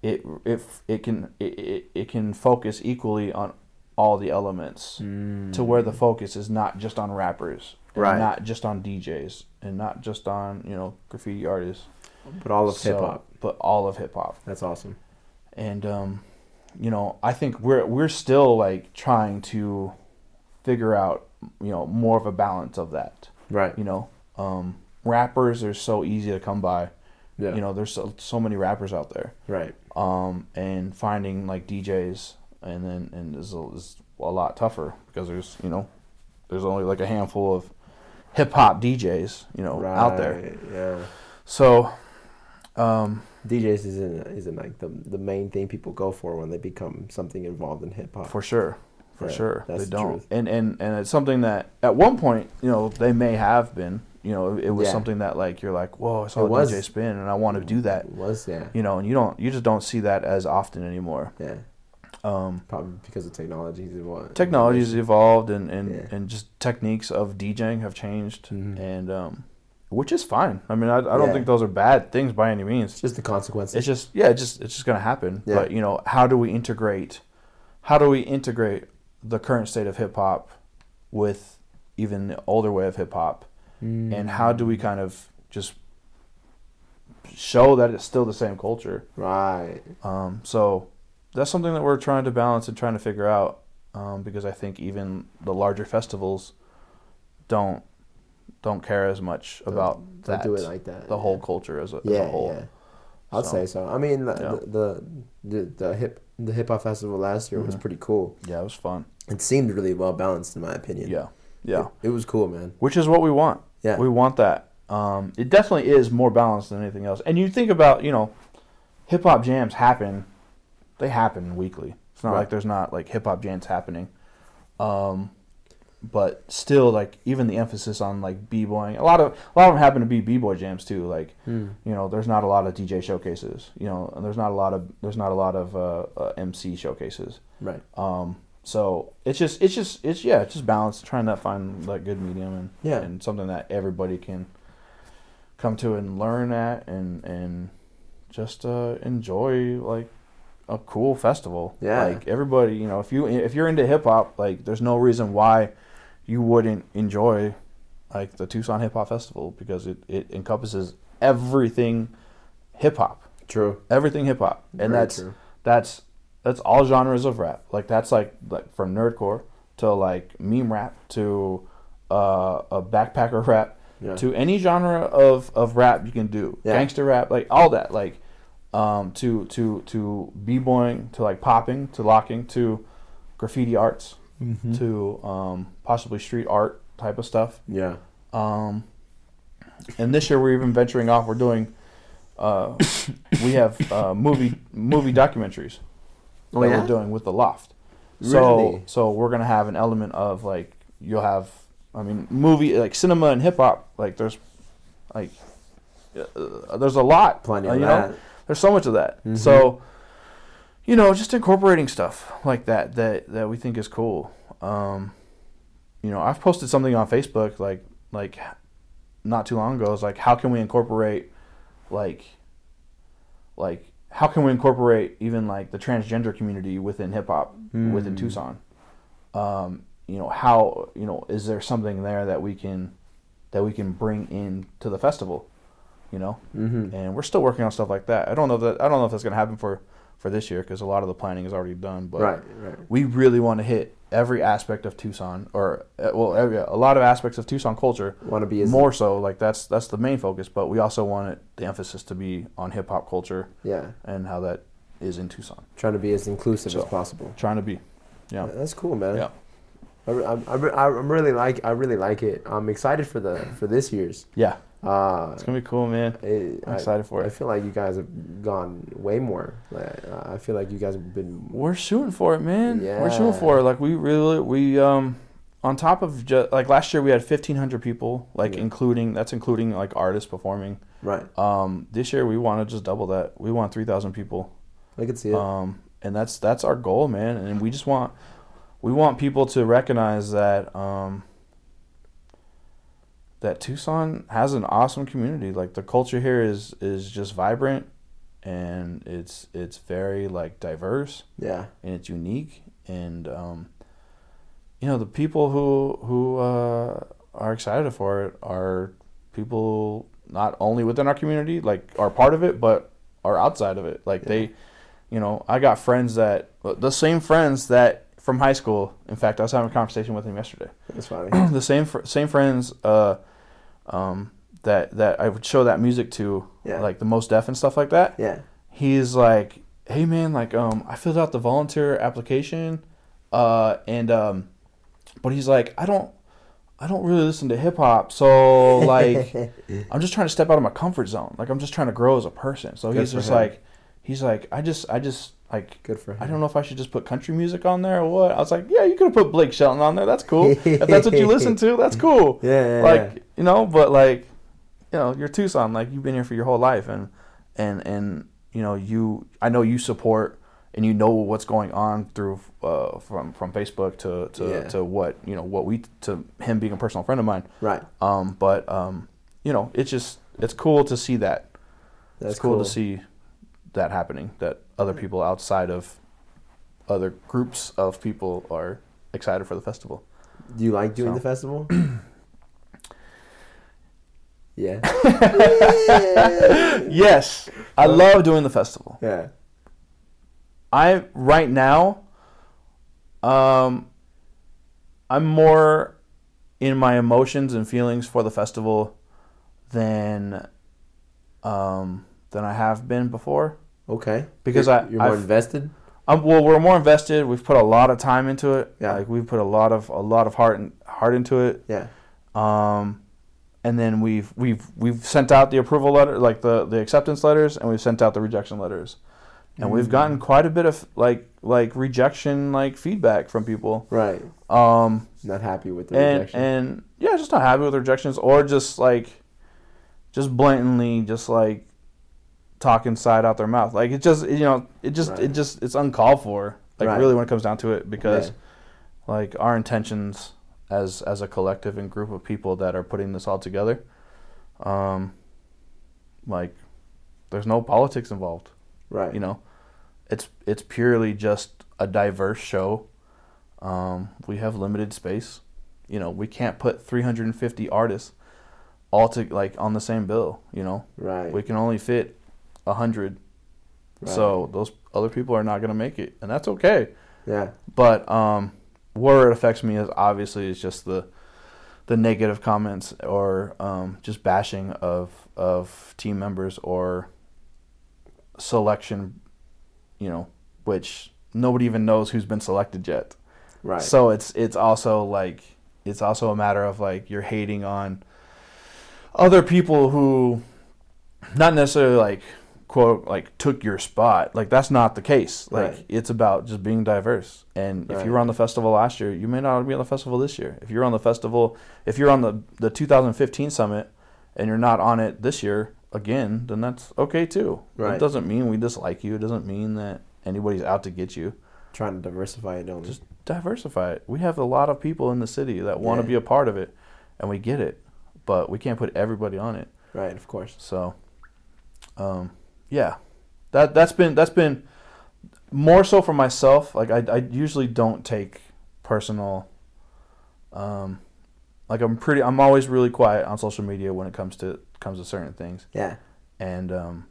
it it it can it, it, it can focus equally on all the elements Mm. to where the focus is not just on rappers Right. not just on DJs and not just on you know graffiti artists But all of So- hip hop. but all of hip hop That's awesome. and um you know I think we're we're still like trying to figure out you know more of a balance of that Right. you know um rappers are so easy to come by Yeah. you know there's so, so many rappers out there Right. um, and finding like DJs and then and is a, is a lot tougher because there's you know there's only like a handful of hip hop DJs you know right. out there. Yeah. So um, DJs isn't isn't like the the main thing people go for when they become something involved in hip hop. for sure, for Yeah, sure they the don't. truth. And and and it's something that at one point you know they may have been you know it, it was Yeah. something that like you're like whoa I saw It a was. DJ spin and I want to do that It was yeah. you know and you don't you just don't see that as often anymore. Yeah. Um, Probably because of technologies and what technology's evolved and and, Yeah. and just techniques of DJing have changed Mhm. and um, which is fine. I mean, I, I don't Yeah. think those are bad things by any means. It's just the consequences. It's just yeah, it's just it's just gonna happen. Yeah. But you know, how do we integrate? How do we integrate the current state of hip hop with even the older way of hip hop? Mm. And how do we kind of just show that it's still the same culture? Right. Um, so that's something that we're trying to balance and trying to figure out um, because I think even the larger festivals don't don't care as much Don't- about Don't that do it like that. the yeah. whole culture as a, as Yeah, a whole. yeah. I'd So, say so. I mean, the, Yeah. the, the the hip the hip hop festival last year was Mhm. pretty cool. Yeah, it was fun. It seemed really well balanced, in my opinion. Yeah, yeah. It, it was cool, man. Which is what we want. Yeah. We want that. Um, it definitely is more balanced than anything else. And you think about, you know, hip hop jams happen. They happen weekly. It's not Right. like there's not like hip hop jams happening. Um, but still, like even the emphasis on like b boying. A lot of a lot of them happen to be b boy jams too. Like Hmm. you know, there's not a lot of DJ showcases. You know, and there's not a lot of there's not a lot of uh, uh, MC showcases. Right. Um, so it's just it's just it's yeah, it's just balance, trying to find like good medium and Yeah. and something that everybody can come to and learn at and and just uh, enjoy like a cool festival. Yeah. Like everybody, you know, if you if you're into hip hop, like there's no reason why you wouldn't enjoy like the Tucson Hip Hop Festival because it, it encompasses everything hip hop. True. Everything hip hop. And Very that's true. that's that's all genres of rap. Like that's like like from nerdcore to like meme rap to uh, a backpacker *laughs* rap Yeah. to any genre of, of rap you can do. Yeah. Gangster rap, like all that. Like um, to to to b boying to like popping to locking to graffiti arts Mm-hmm. to um, possibly street art type of stuff. Yeah. Um, and this year we're even venturing off. We're doing. Uh, we have uh, movie movie documentaries Oh that yeah. we're doing with the loft. So Really? so we're gonna have an element of like you'll have I mean movie like cinema and hip hop like there's like uh, there's a lot Plenty uh, of you that. know there's so much of that Mhm. so you know just incorporating stuff like that that that we think is cool. Um you know I've posted something on Facebook like like not too long ago. It's like how can we incorporate like like how can we incorporate even like the transgender community within hip hop within Hmm. Tucson? Um you know how you know is there something there that we can that we can bring in to the festival you know? Mm-hmm. and we're still working on stuff like that. I don't know that I don't know if that's going to happen for for this year because a lot of the planning is already done but Right. Right. we really want to hit every aspect of Tucson or uh, well every, a lot of aspects of Tucson culture Want to be as more so like that's that's the main focus but we also want it, the emphasis to be on hip hop culture Yeah. and how that is in Tucson Trying to be as inclusive So- as possible. trying to be yeah That's cool, man. Yeah. I, I, I, I really like I really like it. I'm excited for the for this year's. yeah Uh, it's gonna be cool man it, I'm I, excited for it. I feel like you guys have gone way more. Like, I feel like you guys have been. we're shooting for it man Yeah. we're shooting for it like we really we um on top of just like last year we had 1500 people like Yeah. including that's including like artists performing Right. um this year we want to just double that we want 3000 people I can see it. um, and that's that's our goal, man. And we just want we want people to recognize that um, that Tucson has an awesome community. Like the culture here is is just vibrant, and it's it's very like diverse yeah. and it's unique. And um, you know the people who who uh, are excited for it are people not only within our community, like are part of it, but are outside of it. Like they, you know, I got friends that the same friends that from high school. In fact, I was having a conversation with him yesterday. That's funny. *clears throat* the same fr- same friends uh, um, that that I would show that music to, Yeah. like the Mos Def and stuff like that yeah. he's like, "Hey man, like um I filled out the volunteer application uh and um but he's like, "I don't I don't really listen to hip hop, so like *laughs* I'm just trying to step out of my comfort zone. Like I'm just trying to grow as a person." So Good he's just him. like he's like, "I just I just like Good for him. I don't know if I should just put country music on there or what." I was like, "Yeah, you could have put Blake Shelton on there. That's cool. if that's what you listen to, that's cool." *laughs* Yeah. yeah like yeah. you know but like you know you're tucson like you've been here for your whole life and and and you know you i know you support and you know what's going on through uh from from facebook to to Yeah. to what you know what we to him being a personal friend of mine Right. um but um you know it's just it's cool to see that That's it's cool, to see that happening that other people outside of other groups of people are excited for the festival Do you like doing So. the festival? *clears throat* yeah. *laughs* yes i love doing the festival Yeah. I right now, um, I'm more in my emotions and feelings for the festival than, um, than I have been before. Okay. Because you're, I- you're more I've- invested. Um, well, we're more invested. We've put a lot of time into it. Yeah. Like we've put a lot of a lot of heart and heart into it. Yeah. Um, and then we've we've we've sent out the approval letter, like the the acceptance letters, and we've sent out the rejection letters, and we've gotten quite a bit of like like rejection like feedback from people. Right. Um, Not happy with the and rejection. and yeah, just not happy with rejections, or just like just blatantly just like talk inside out their mouth. Like it just you know it just Right. it just it's uncalled for. Like Right. really when it comes down to it, because Yeah. like our intentions as as a collective and group of people that are putting this all together, um, like there's no politics involved. right. You know, it's it's purely just a diverse show. Um, we have limited space. You know, we can't put 350 artists all to like on the same bill. You know, Right. we can only fit a hundred. Right. So those other people are not going to make it, and that's okay. Yeah. But um, where it affects me is obviously is just the the negative comments or um, just bashing of of team members or selection, you know, which nobody even knows who's been selected yet. Right. So it's it's also like it's also a matter of like you're hating on other people who not necessarily like quote like took your spot. Like that's not the case. Like Right. it's about just being diverse. And if you were on the festival last year, you may not be on the festival this year. If you're on the festival, if you're on the the 2015 summit and you're not on it this year again, then that's okay too. Right. It doesn't mean we dislike you. It doesn't mean that anybody's out to get you Trying to diversify it, don't just diversify it. We have a lot of people in the city that want to Yeah. be a part of it, and we get it, but we can't put everybody on it. Right. Of course. So, um, yeah, that that's been that's been more so for myself. Like I I usually don't take personal. Um, like I'm pretty. I'm always really quiet on social media when it comes to comes to certain things Yeah. and um,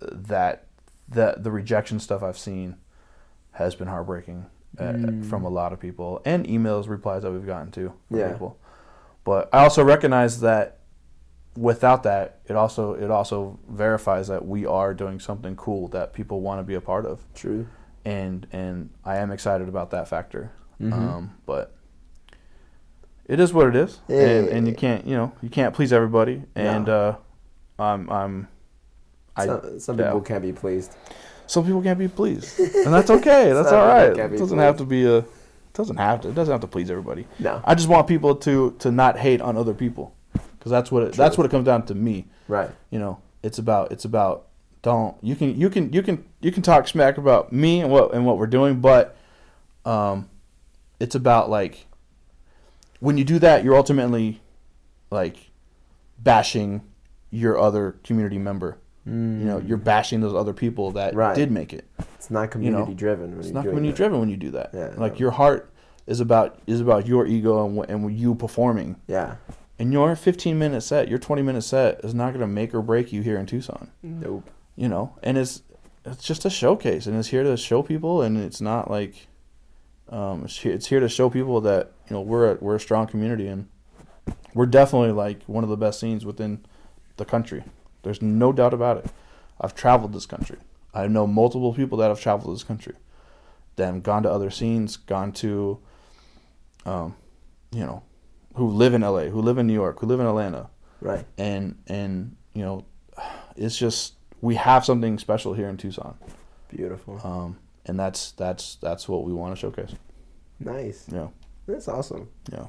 that that the rejection stuff I've seen has been heartbreaking uh, Mm. from a lot of people and emails replies that we've gotten to from Yeah. people. But I also recognize that without that, it also it also verifies that we are doing something cool that people want to be a part of, True. and and I am excited about that factor. Mhm. Um, but it is what it is, and and you Yeah. can't you know you can't please everybody, and No. uh, I'm I'm I some some yeah. people can't be pleased. some people can't be pleased, *laughs* and that's okay. That's all right. It doesn't pleased. have to be a. It doesn't have to. It doesn't have to please everybody. No. I just want people to to not hate on other people, because that's what it, that's what it comes down to me. Right. You know, it's about it's about don't you can you can you can you can talk smack about me and what and what we're doing, but um, it's about like when you do that, you're ultimately like bashing your other community member. You know, you're bashing those other people that Mm. Right. did make it. It's not you know, community driven. When It's you're not community that. driven when you do that. Yeah, like no. your heart is about is about your ego and, and you performing. Yeah. And your 15 minute set, your 20 minute set is not going to make or break you here in Tucson. Nope. You know, and it's it's just a showcase, and it's here to show people, and it's not like um, it's here, to show people that you know we're a, we're a strong community, and we're definitely like one of the best scenes within the country. There's no doubt about it. I've traveled this country. I know multiple people that have traveled this country, that have gone to other scenes, gone to, um, you know, who live in LA, who live in New York, who live in Atlanta, Right. and and you know, it's just we have something special here in Tucson, Beautiful. um, and that's that's that's what we want to showcase. Nice. Yeah, That's awesome. yeah.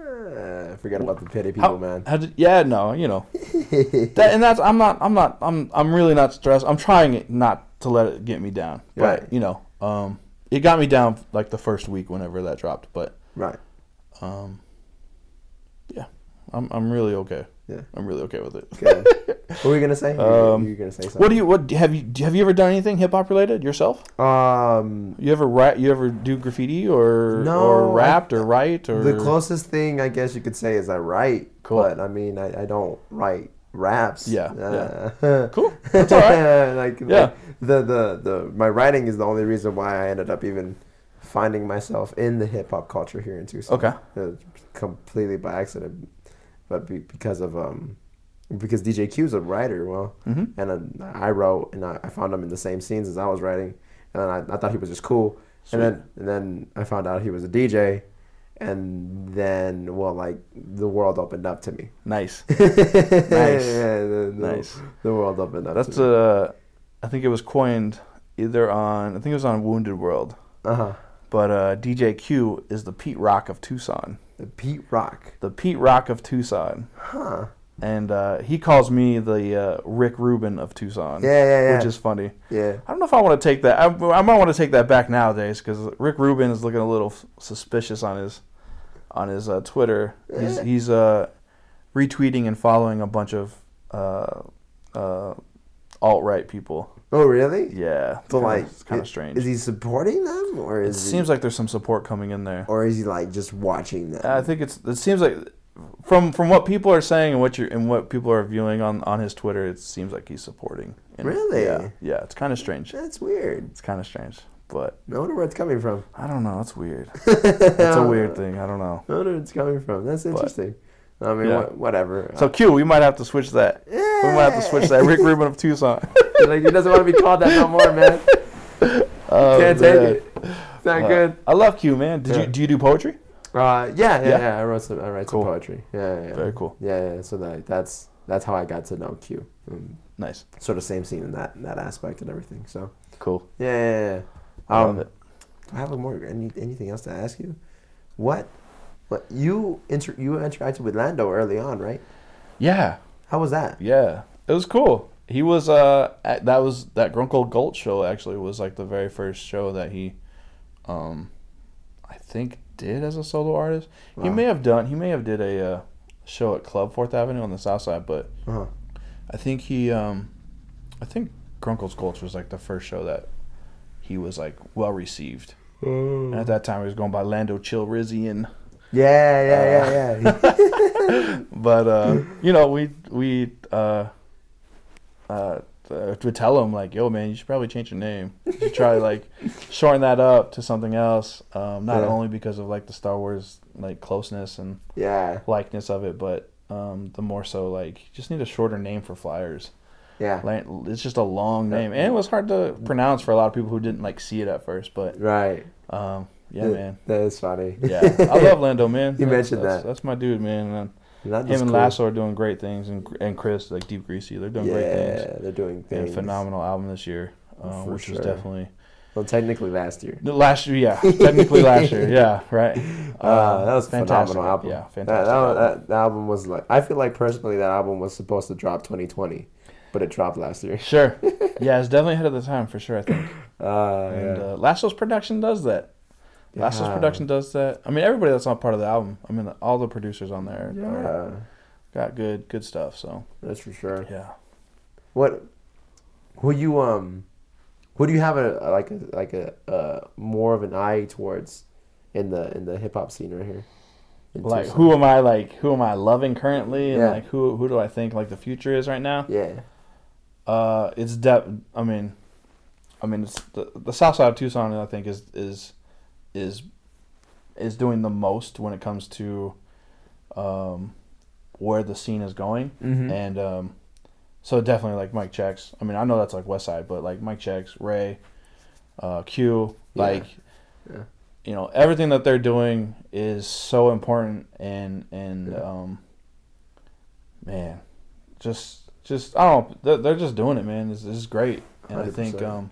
Uh, forget about the petty people, How, man. how did, yeah, no, you know, *laughs* that, and that's I'm not I'm not I'm I'm really not stressed. I'm trying it not to let it get me down, but Right. you know, um, it got me down like the first week whenever that dropped, but right. um, I'm I'm really okay. Yeah. I'm really okay with it. Good. *laughs* what were you gonna say? You Um, you were gonna say something. What do you what have you have you ever done anything hip hop related yourself? Um, You ever rap? You ever do graffiti or No, or I- rapped or write or the closest thing I guess you could say is I write. Cool. But I mean, I, I don't write raps. Yeah, Uh, *laughs* Cool. *laughs* That's all right. like Yeah. like, the, the the my writing is the only reason why I ended up even finding myself in the hip hop culture here in Tucson. Okay. Uh, completely by accident, but be, because of um because DJ Q's a writer. Well, hmm and I wrote and I, I found him in the same scenes as I was writing, and then I, I thought he was just cool. Sweet. And then and then I found out he was a DJ, and then well like the world opened up to me. Nice. *laughs* nice. yeah, the, the, Nice. The world opened up. That's to me. uh, I think it was coined either on I think it was on Wounded World, uh huh. but uh, DJ Q is the Pete Rock of Tucson. The Pete Rock. The Pete Rock of Tucson, Huh. and uh, he calls me the uh, Rick Rubin of Tucson. Yeah, yeah, yeah. Which is funny. yeah. I don't know if I want to take that. I, I might want to take that back nowadays because Rick Rubin is looking a little f- suspicious on his on his uh, Twitter. He's he's uh, retweeting and following a bunch of uh, uh, alt right people. Oh really? Yeah, So kinda- like, it's kind of strange. Is he supporting them, or it seems he, like there's some support coming in there. or is he like just watching them? I think it's. It seems like from from what people are saying and what you and what people are viewing on on his Twitter, it seems like he's supporting. And Really? Yeah. Yeah. It's kind of strange. That's weird. It's kind of strange, but I wonder where it's coming from. I don't know. It's weird. *laughs* It's a weird thing. I don't know. I wonder where it's coming from. That's interesting. I mean, Yeah. wha- whatever. So Q, we might have to switch that. We might have to switch that. Rick Rubin of Tucson. *laughs* like he doesn't want to be called that no more, man. *laughs* Oh, Can't take man. it. It's not Uh, good. I love Q, man. Did Yeah. you do you do poetry? Uh, yeah, yeah, Yeah? yeah, I wrote some. I write Cool. some poetry. Yeah, yeah, yeah. Very cool. Yeah, yeah. So that that's that's how I got to know Q. Um, Nice. sort of same scene in that in that aspect and everything. So Cool. yeah, yeah, yeah. I Um, love it. Do I have a more any, anything else to ask you? What? What you inter you interacted with Lando early on, right? Yeah. How was that? Yeah. It was cool. He was uh at, that was that Grunkle Gulch show actually was like the very first show that he um I think did as a solo artist. He may have done he may have did a uh, show at Club Fourth Avenue on the south side, but Uh-huh. I think he um I think Grunkle's Gulch was like the first show that he was like well received. And at that time he was going by Lando Chill Rizzian. Yeah, yeah, yeah, yeah. *laughs* *laughs* But uh, you know, we we uh, uh, uh, would tell him like, "Yo, man, you should probably change your name. You should try like *laughs* shorten that up to something else." Um, not Yeah. only because of like the Star Wars like closeness and yeah, likeness of it, but um, the more so like you just need a shorter name for flyers. yeah. Like, it's just a long name, and it was hard to pronounce for a lot of people who didn't like see it at first. But Right. um, yeah, That- man. That is funny. Yeah, I love *laughs* Lando, man. You mentioned that's, that. That's my dude, man. And him and cool. Lasso are doing great things, and and Chris like Deep Greasy, they're doing yeah, great things. Yeah, they're doing things. a phenomenal album this year, uh, which was definitely Well, technically last year. last year. Yeah, technically *laughs* last year. Yeah, right. Uh, that was a fantastic. phenomenal album. Yeah, That, fantastic. that, album. that, that album was like I feel like personally that album was supposed to drop 2020, but it dropped last year. Sure. *laughs* Yeah, it's definitely ahead of the time for sure. I think. Uh, And yeah. uh, Lasso's production does that. Lasso's Yeah. production does that. I mean, everybody that's not part of the album. I mean, all the producers on there are, got good good stuff. So that's for sure. yeah. What? Who you um? Who do you have a like a like a uh more of an eye towards in the in the hip hop scene right here? Like who am I like who am I loving currently and Yeah. like who who do I think like the future is right now? Yeah. Uh, it's de- I mean, I mean, it's the the South Side of Tucson. I think is is is is doing the most when it comes to um, where the scene is going, Mm-hmm. and um, so definitely like Mike Checks. I mean, I know that's like West Side, but like Mike Checks, Ray, uh, Q, like. Yeah. You know everything that they're doing is so important, and and Yeah. um, man, just just I don't. They're, they're just doing it, man. This, this is great, and I think um,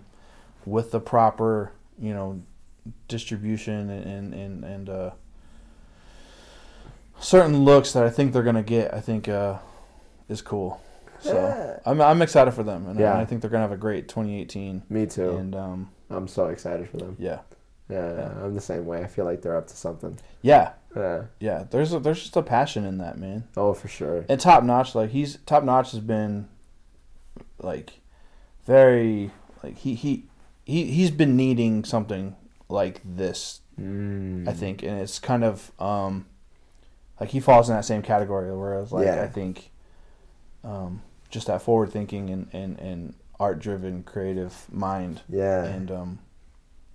with the proper you know distribution and and and, and uh, certain looks that I think they're gonna get, I think uh, is cool. So Yeah. I'm I'm excited for them, and Yeah. I think they're gonna have a great 2018. Me too. And um, I'm so excited for them. yeah, Yeah, Yeah. I'm the same way. I feel like they're up to something. yeah, Yeah. yeah. There's a, there's just a passion in that, man. Oh, for sure. and top notch like he's top notch has been like very like he he he he's been needing something like this Mm. i think and it's kind of um like he falls in that same category whereas like Yeah. i think um, just that forward thinking and, and, and art driven creative mind. Yeah. And um,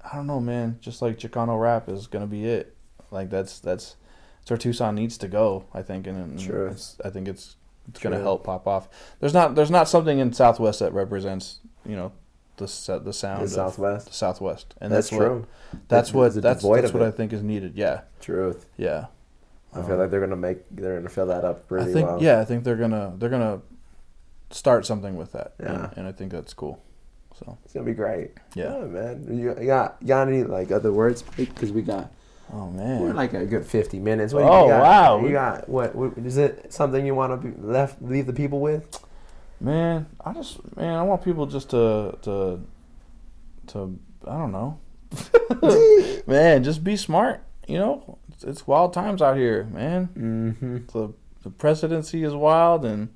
I don't know, man. Just like Chicano rap is gonna be it. Like that's that's that's where Tucson needs to go. I think, and, and True. it's, I think it's it's gonna help pop off. There's not there's not something in Southwest that represents you know the the sound the of Southwest. the Southwest, and that's, that's, what true. that's what that's, that's what? I think is needed. Yeah, Truth. yeah. I feel Um, like they're gonna make they're gonna fill that up I think well. yeah, I think they're gonna they're gonna start something with that. Yeah. and, and I think that's cool. So It's gonna be great. yeah. Oh, man. You got you got any like other words? Because we got Oh man, we're like a good fifty minutes. What Oh, you got? wow. You got what, what? Is it something you want to be left leave the people with? Man, I just man, I want people just to to to I don't know. *laughs* man, just be smart. You know, it's, it's wild times out here, man. Mm-hmm. The the presidency is wild, and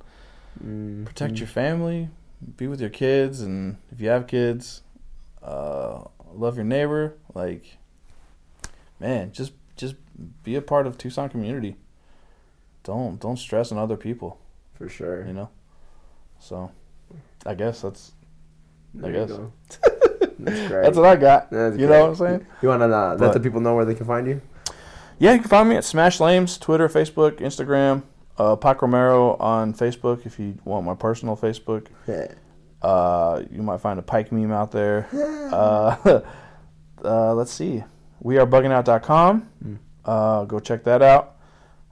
mm protect your family, be with your kids, and if you have kids, uh, love your neighbor. Like, man, just just be a part of Tucson community. Don't don't stress on other people. for sure. You know. So, I guess that's There I guess. *laughs* That's great. that's what I got. That's you great. know what I'm saying? You want to uh, let the people know where they can find you? Yeah, you can find me at Smash Lames, Twitter, Facebook, Instagram. Uh, Pac Romero on Facebook if you want my personal Facebook. Yeah. Uh, you might find a Pike meme out there. *laughs* Uh, *laughs* uh, let's see. We are buggingout.com. Mm. Uh, go check that out.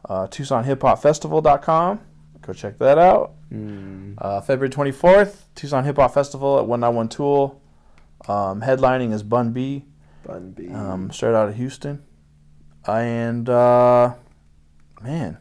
Uh, TucsonHipHopFestival.com. Go check that out. Mm. Uh, February 24th, Tucson Hip Hop Festival at 191 Toole. Um, headlining is Bun B, Bun B. um, straight out of Houston. And, uh, man.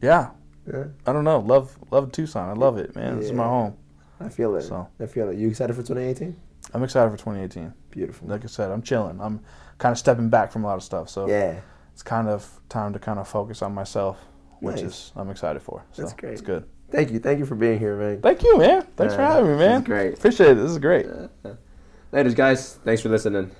Yeah, yeah. I don't know. Love love Tucson. I love it, man. This is my home. I feel it. So I feel it. You excited for 2018? I'm excited for 2018. Beautiful. Like I said, I'm chilling. I'm kind of stepping back from a lot of stuff. So yeah. it's kind of time to kind of focus on myself, which Nice. is I'm excited for. So That's great. It's good. Thank you. Thank you for being here, man. Thank you, man. Thanks uh, for having me, man. great. Appreciate it. This is great. Uh, uh. Ladies, guys, thanks for listening.